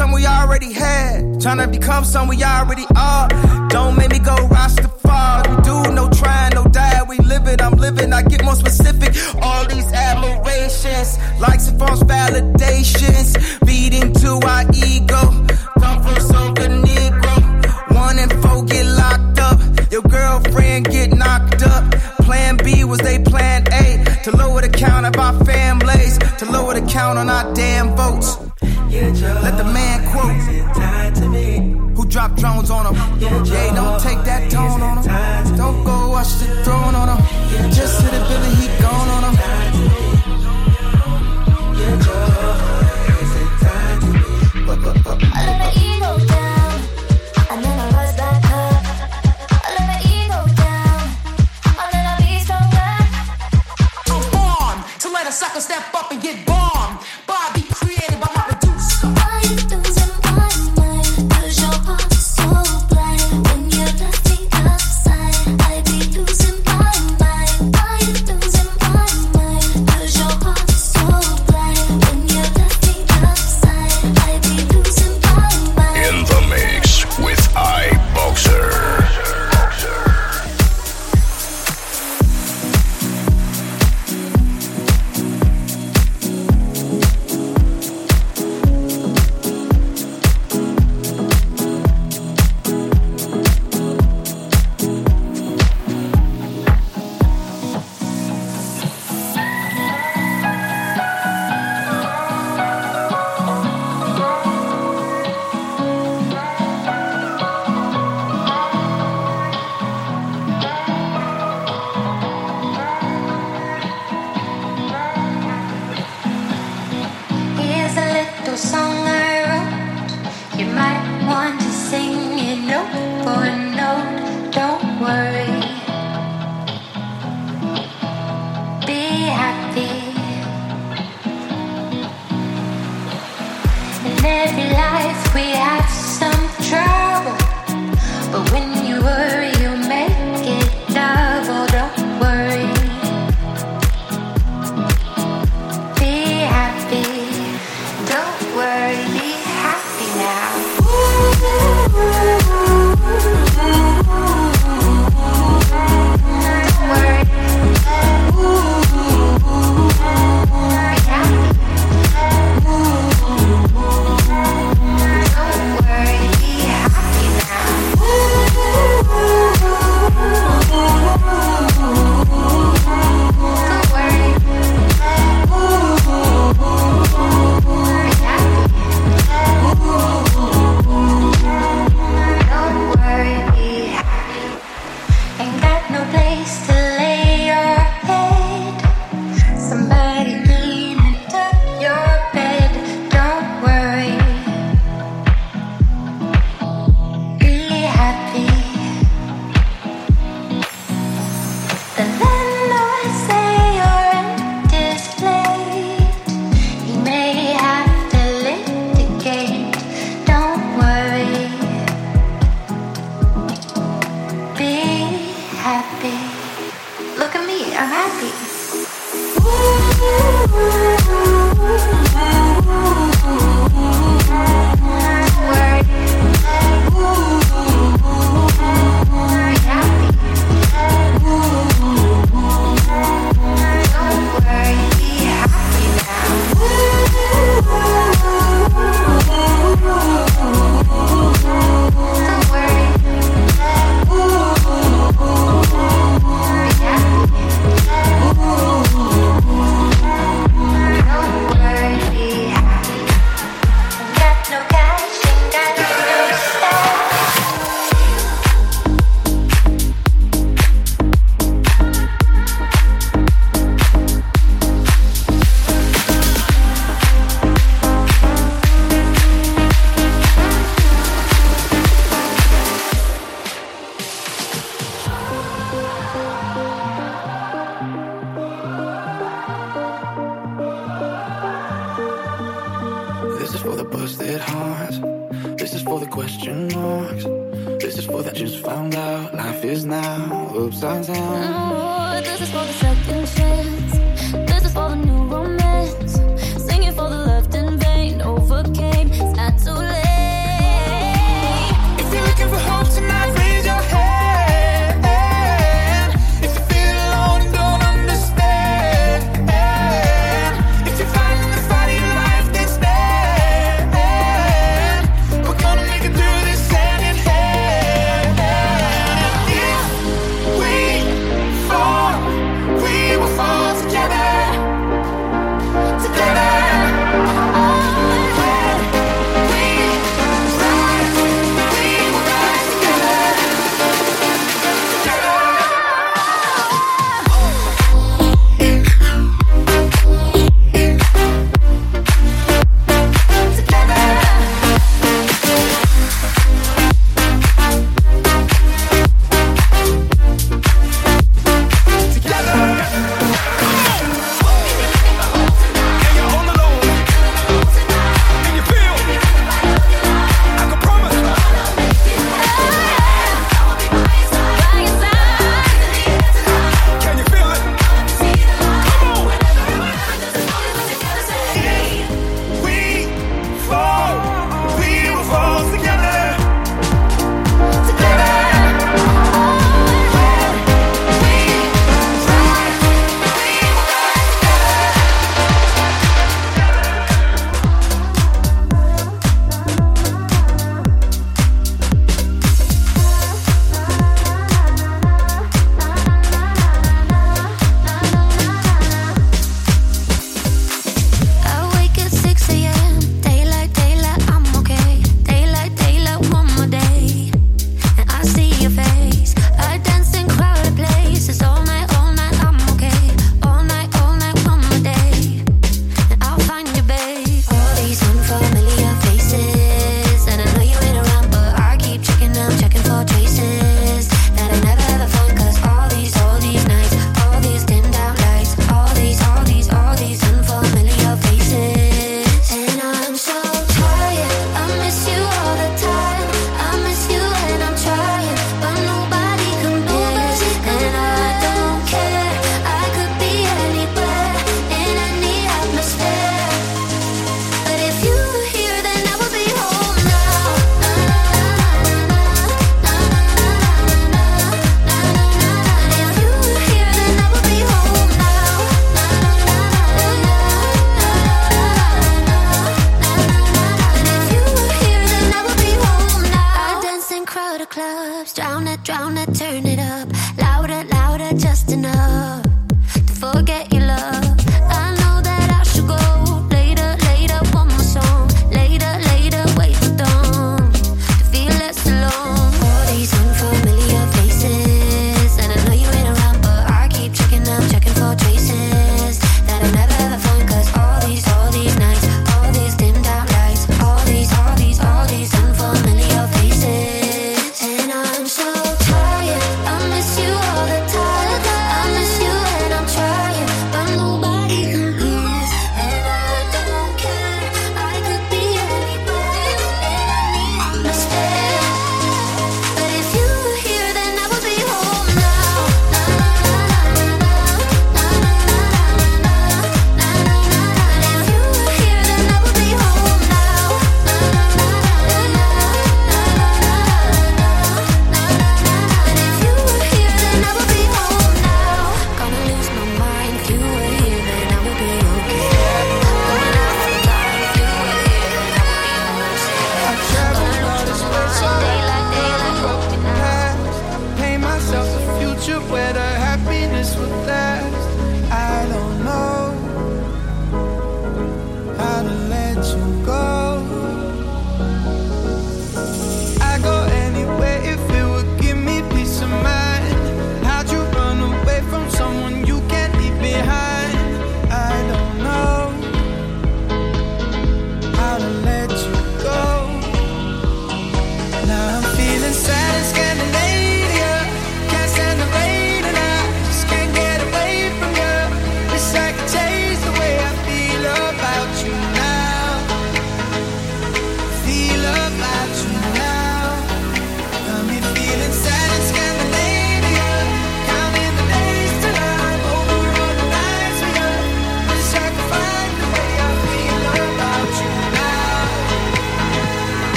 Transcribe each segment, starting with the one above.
something we already had. Trying to become something we already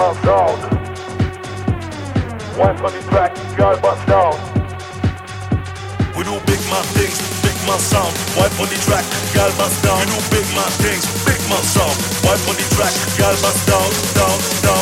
my down. One for the track, girl bust down. We do big man things, big man sound. Wipe on the track, girl bust down. We do big man things, big man sound. Wipe on the track, girl bust down, down, down.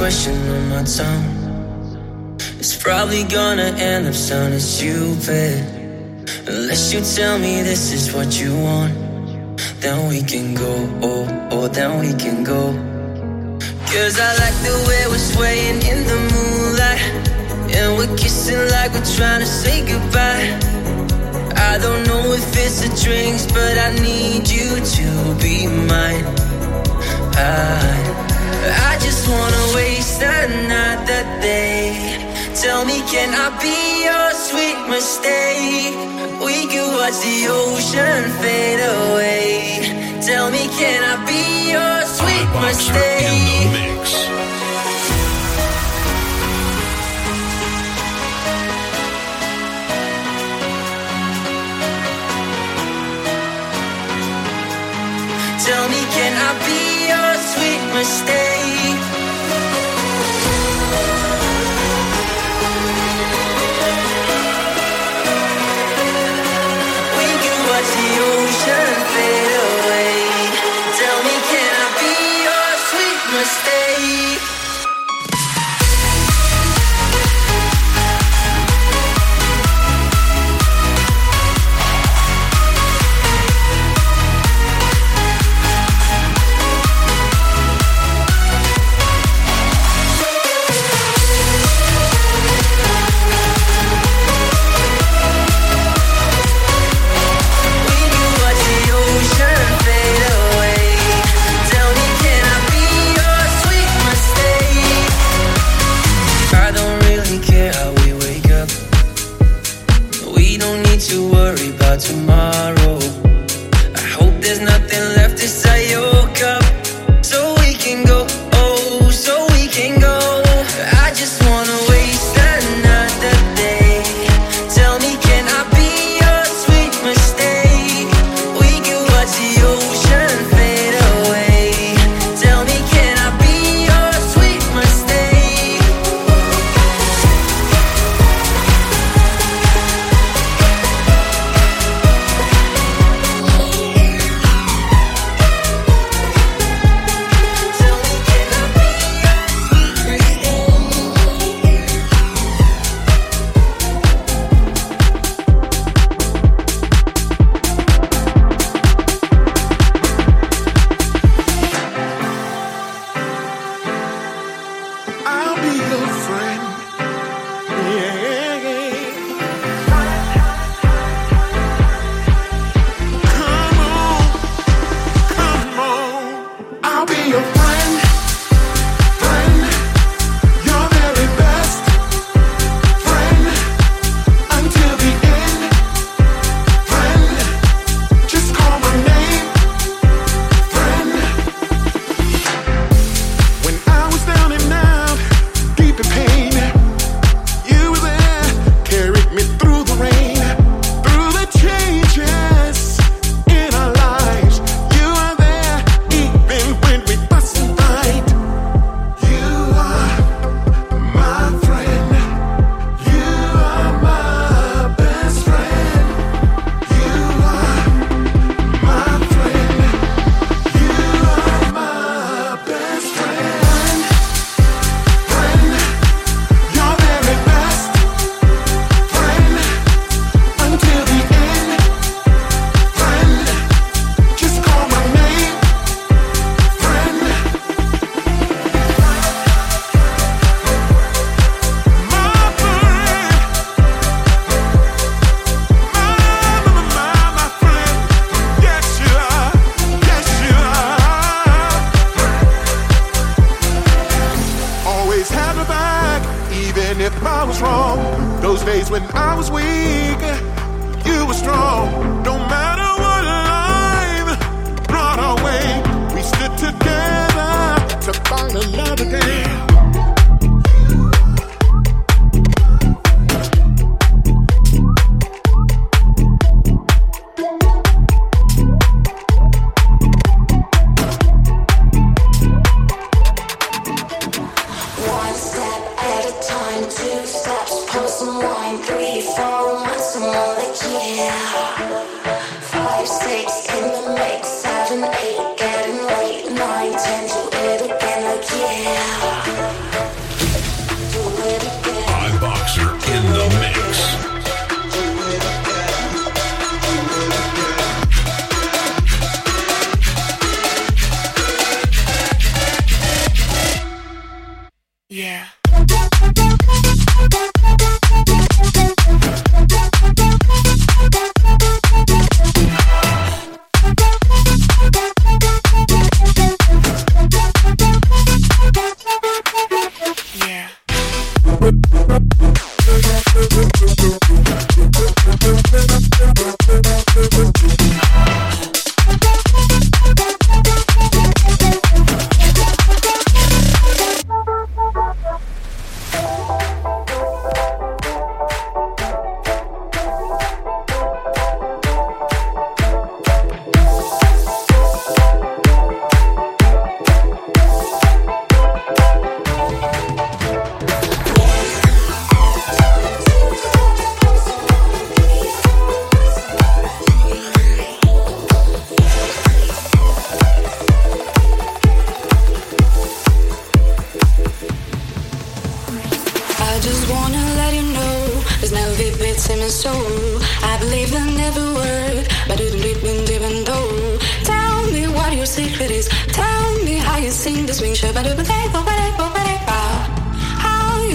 Question on my tongue. It's probably gonna end up sounding stupid. Unless you tell me this is what you want, then we can go. Oh, oh, then we can go. Cause I like the way we're swaying in the moonlight. And we're kissing like we're trying to say goodbye. I don't know if it's the drinks, but I need you to be mine. I I just wanna waste another day. Tell me, can I be your sweet mistake? We could watch the ocean fade away. Tell me, can I be your sweet Boxer mistake? Tell me, can I be your sweet mistake?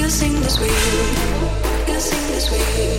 You sing the swing. You sing the swing.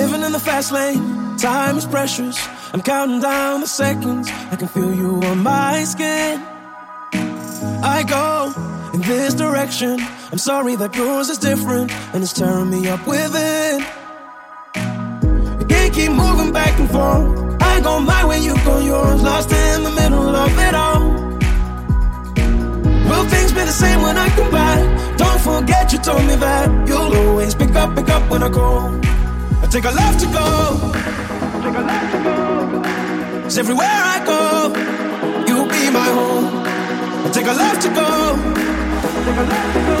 Living in the fast lane, time is precious. I'm counting down the seconds. I can feel you on my skin. I go in this direction. I'm sorry that yours is different, and it's tearing me up within. You can't keep moving back and forth. I go my way, you go yours. Lost in the middle of it all. Will things be the same when I come back? Don't forget you told me that you'll always pick up, pick up when I call. Take a left to go. Take a left to go. 'Cause everywhere I go, you'll be my home. I take a left to go. Take a left to go.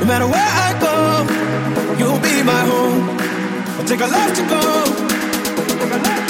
No matter where I go, you'll be my home. I take a left to go. Take a left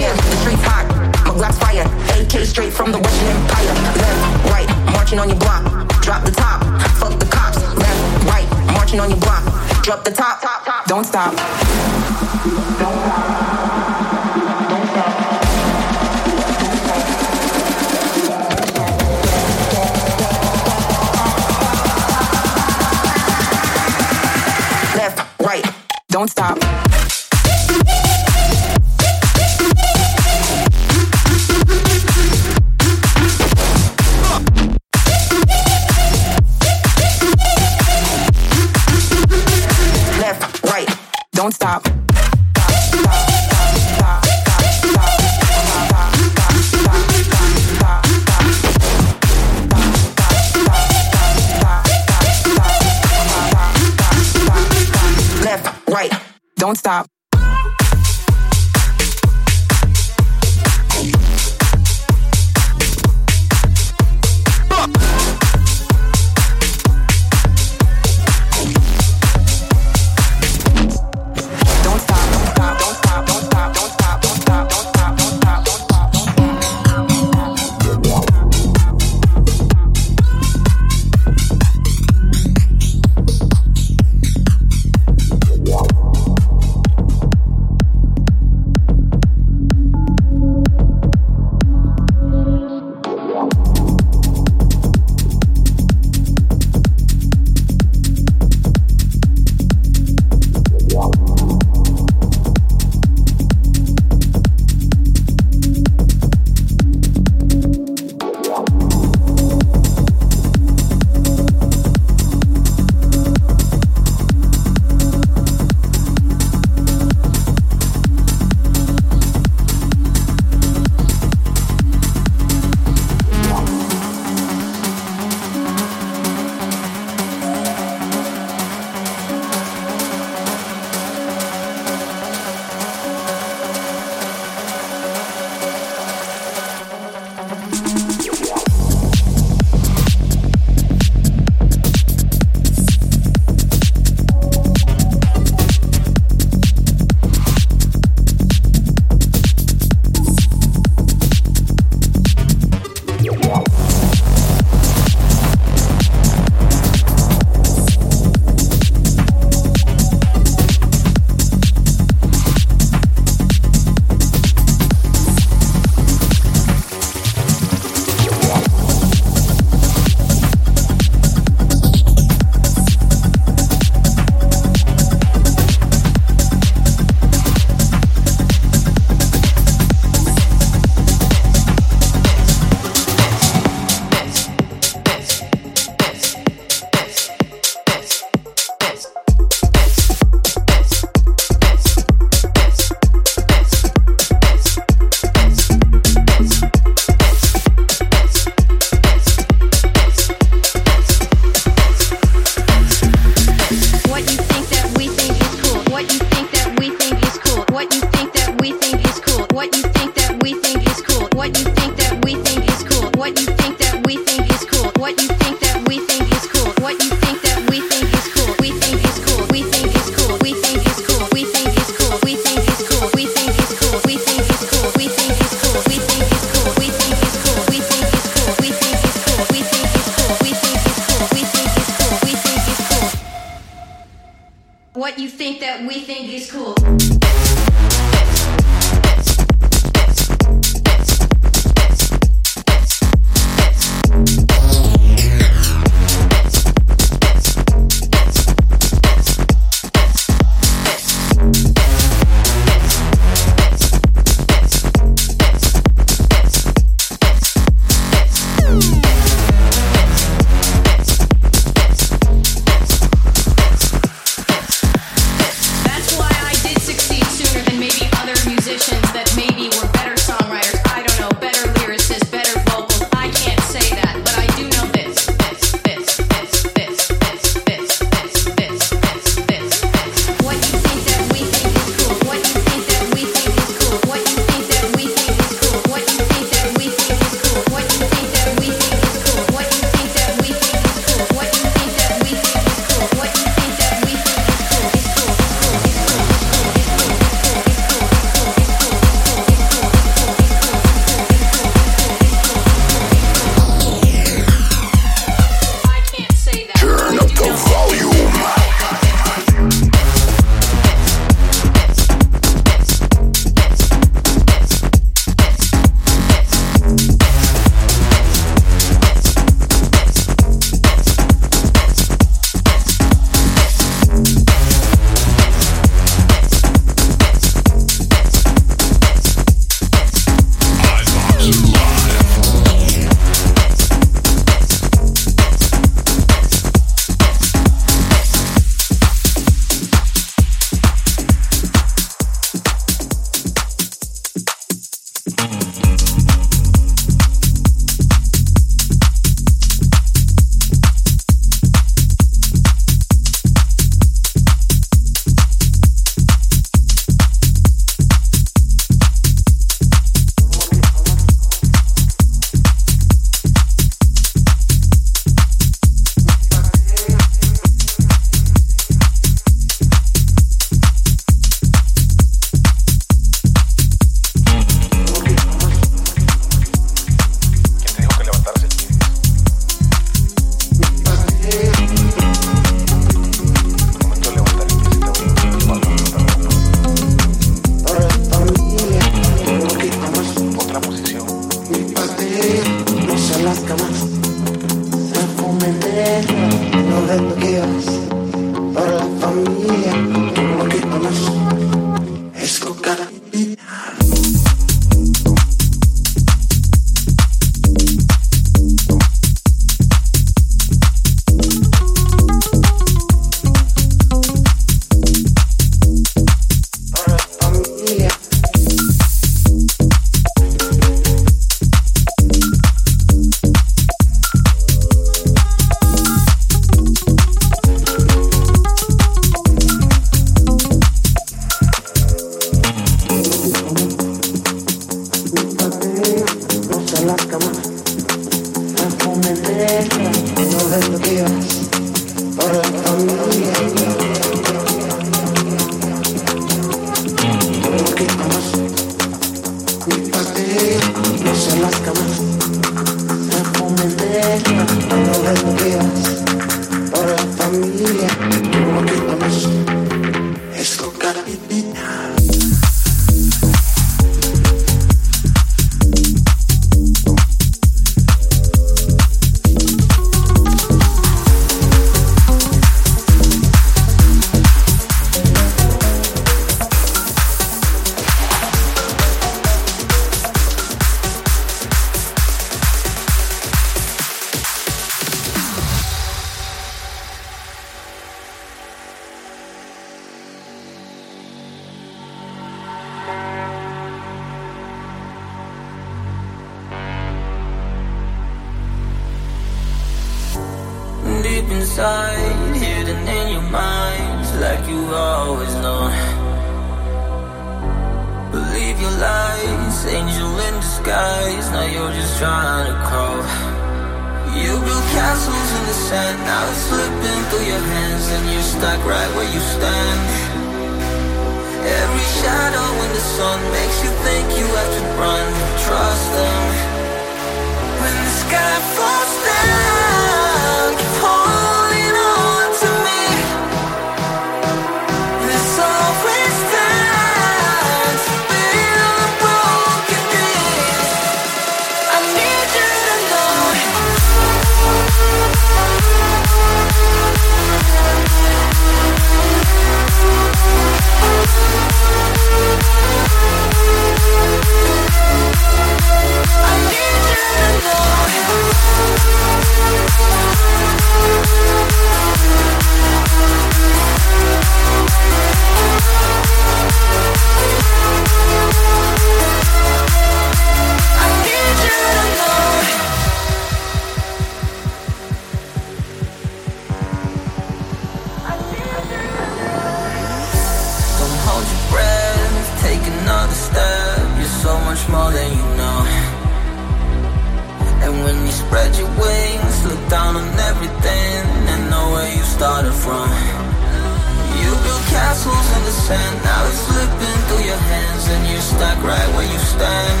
sand Now it's slipping through your hands And you're stuck right where you stand.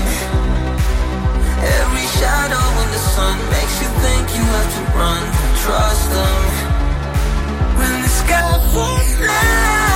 Every shadow in the sun Makes you think you have to run Trust them. When the sky falls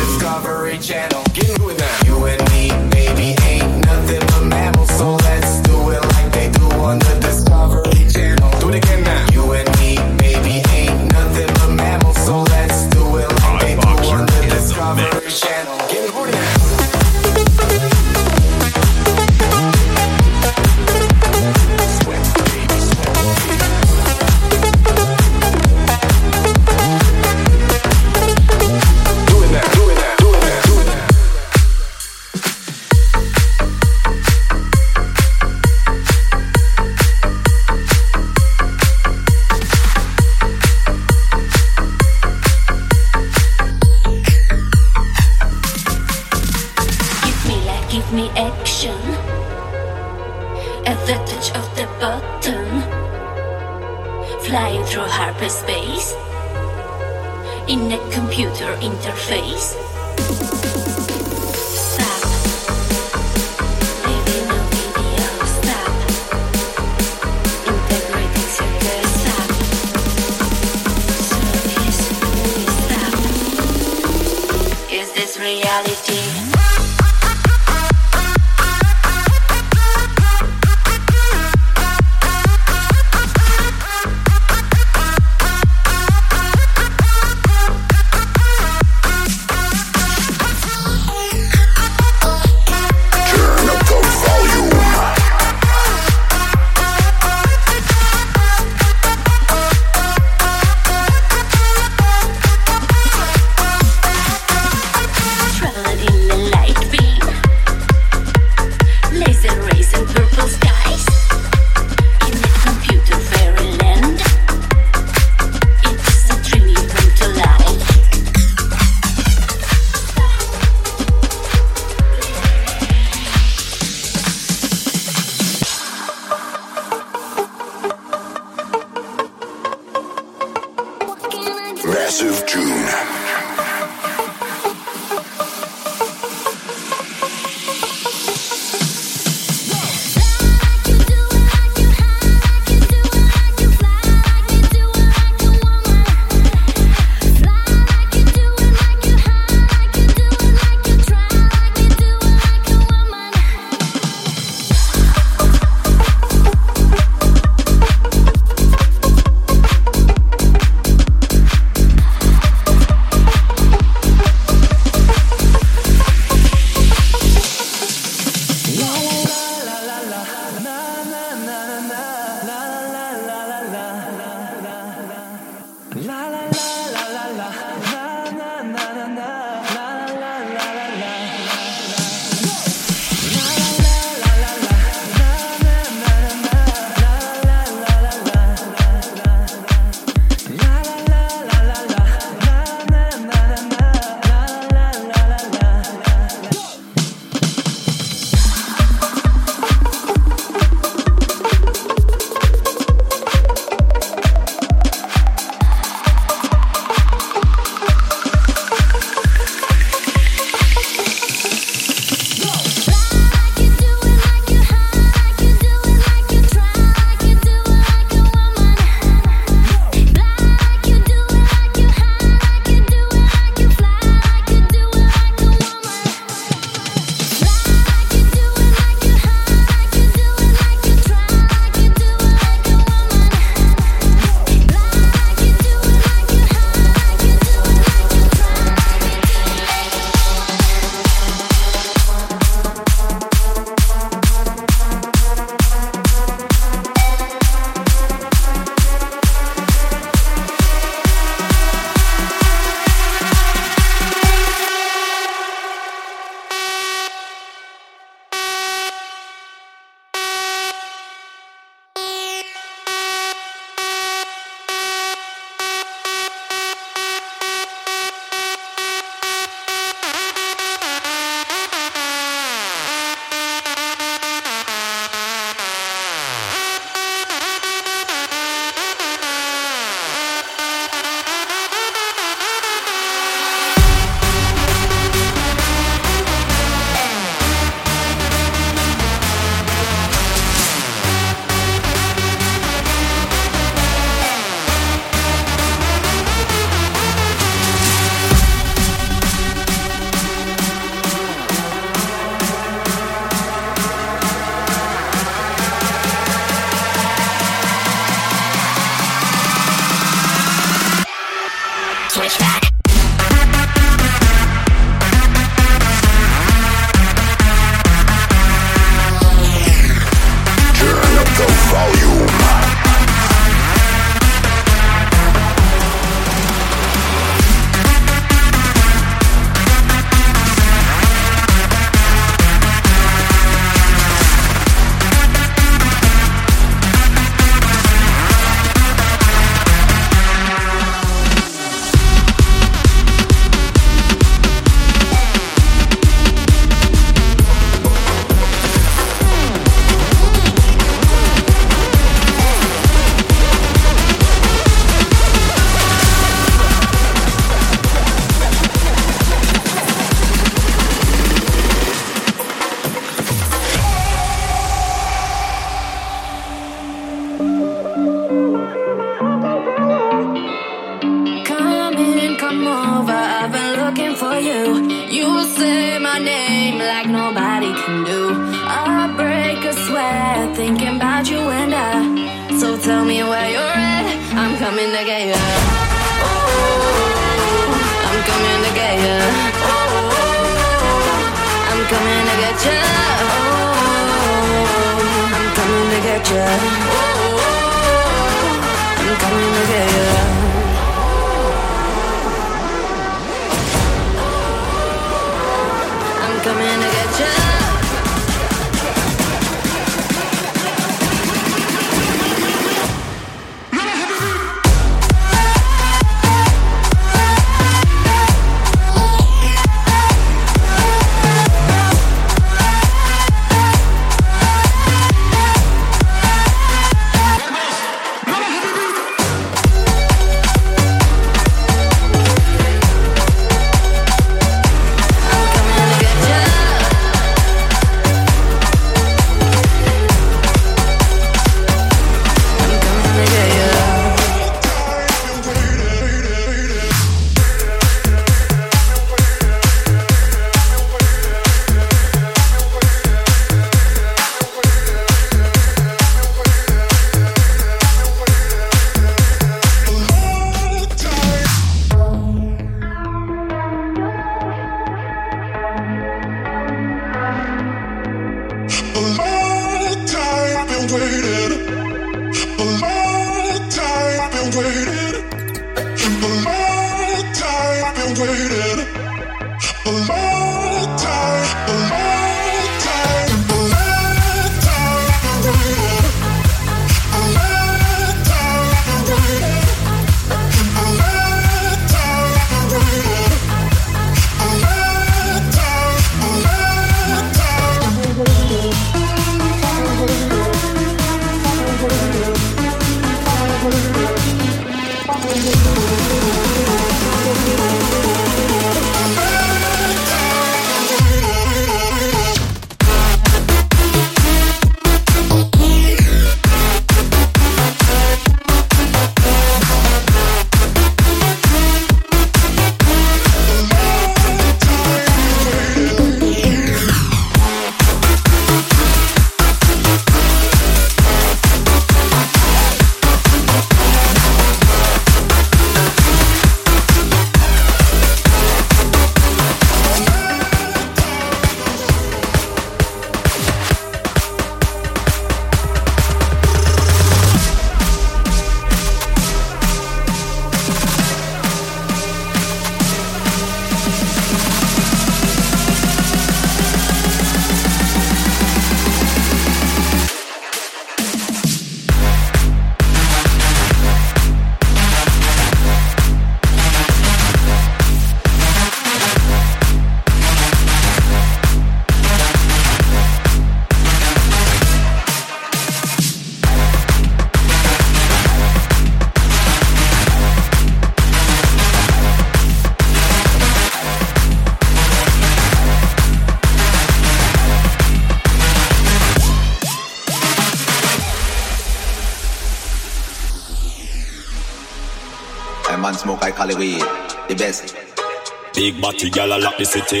Batty gal a lock the city.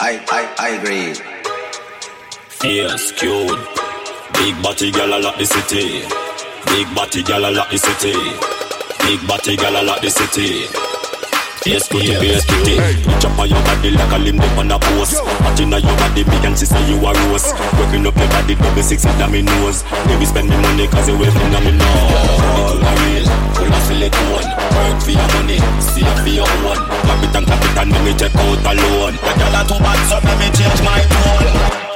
I, I, I agree. Fierce, cute. Big batty gal a lock the city. Big batty gal a lock the city. Big batty gal a lock the city. Face pretty, face pretty. You chop on your body like a limb up on a post. Hot on your body, me and she say you a rose. Uh. Working up your body, double six in me nose. Baby spend me money 'cause you wave on me now. Full of real, full of silicone. Work for your money, see save for your own. Clap it and clap it and let me check out alone. But y'all are too bad, so let me change my tone.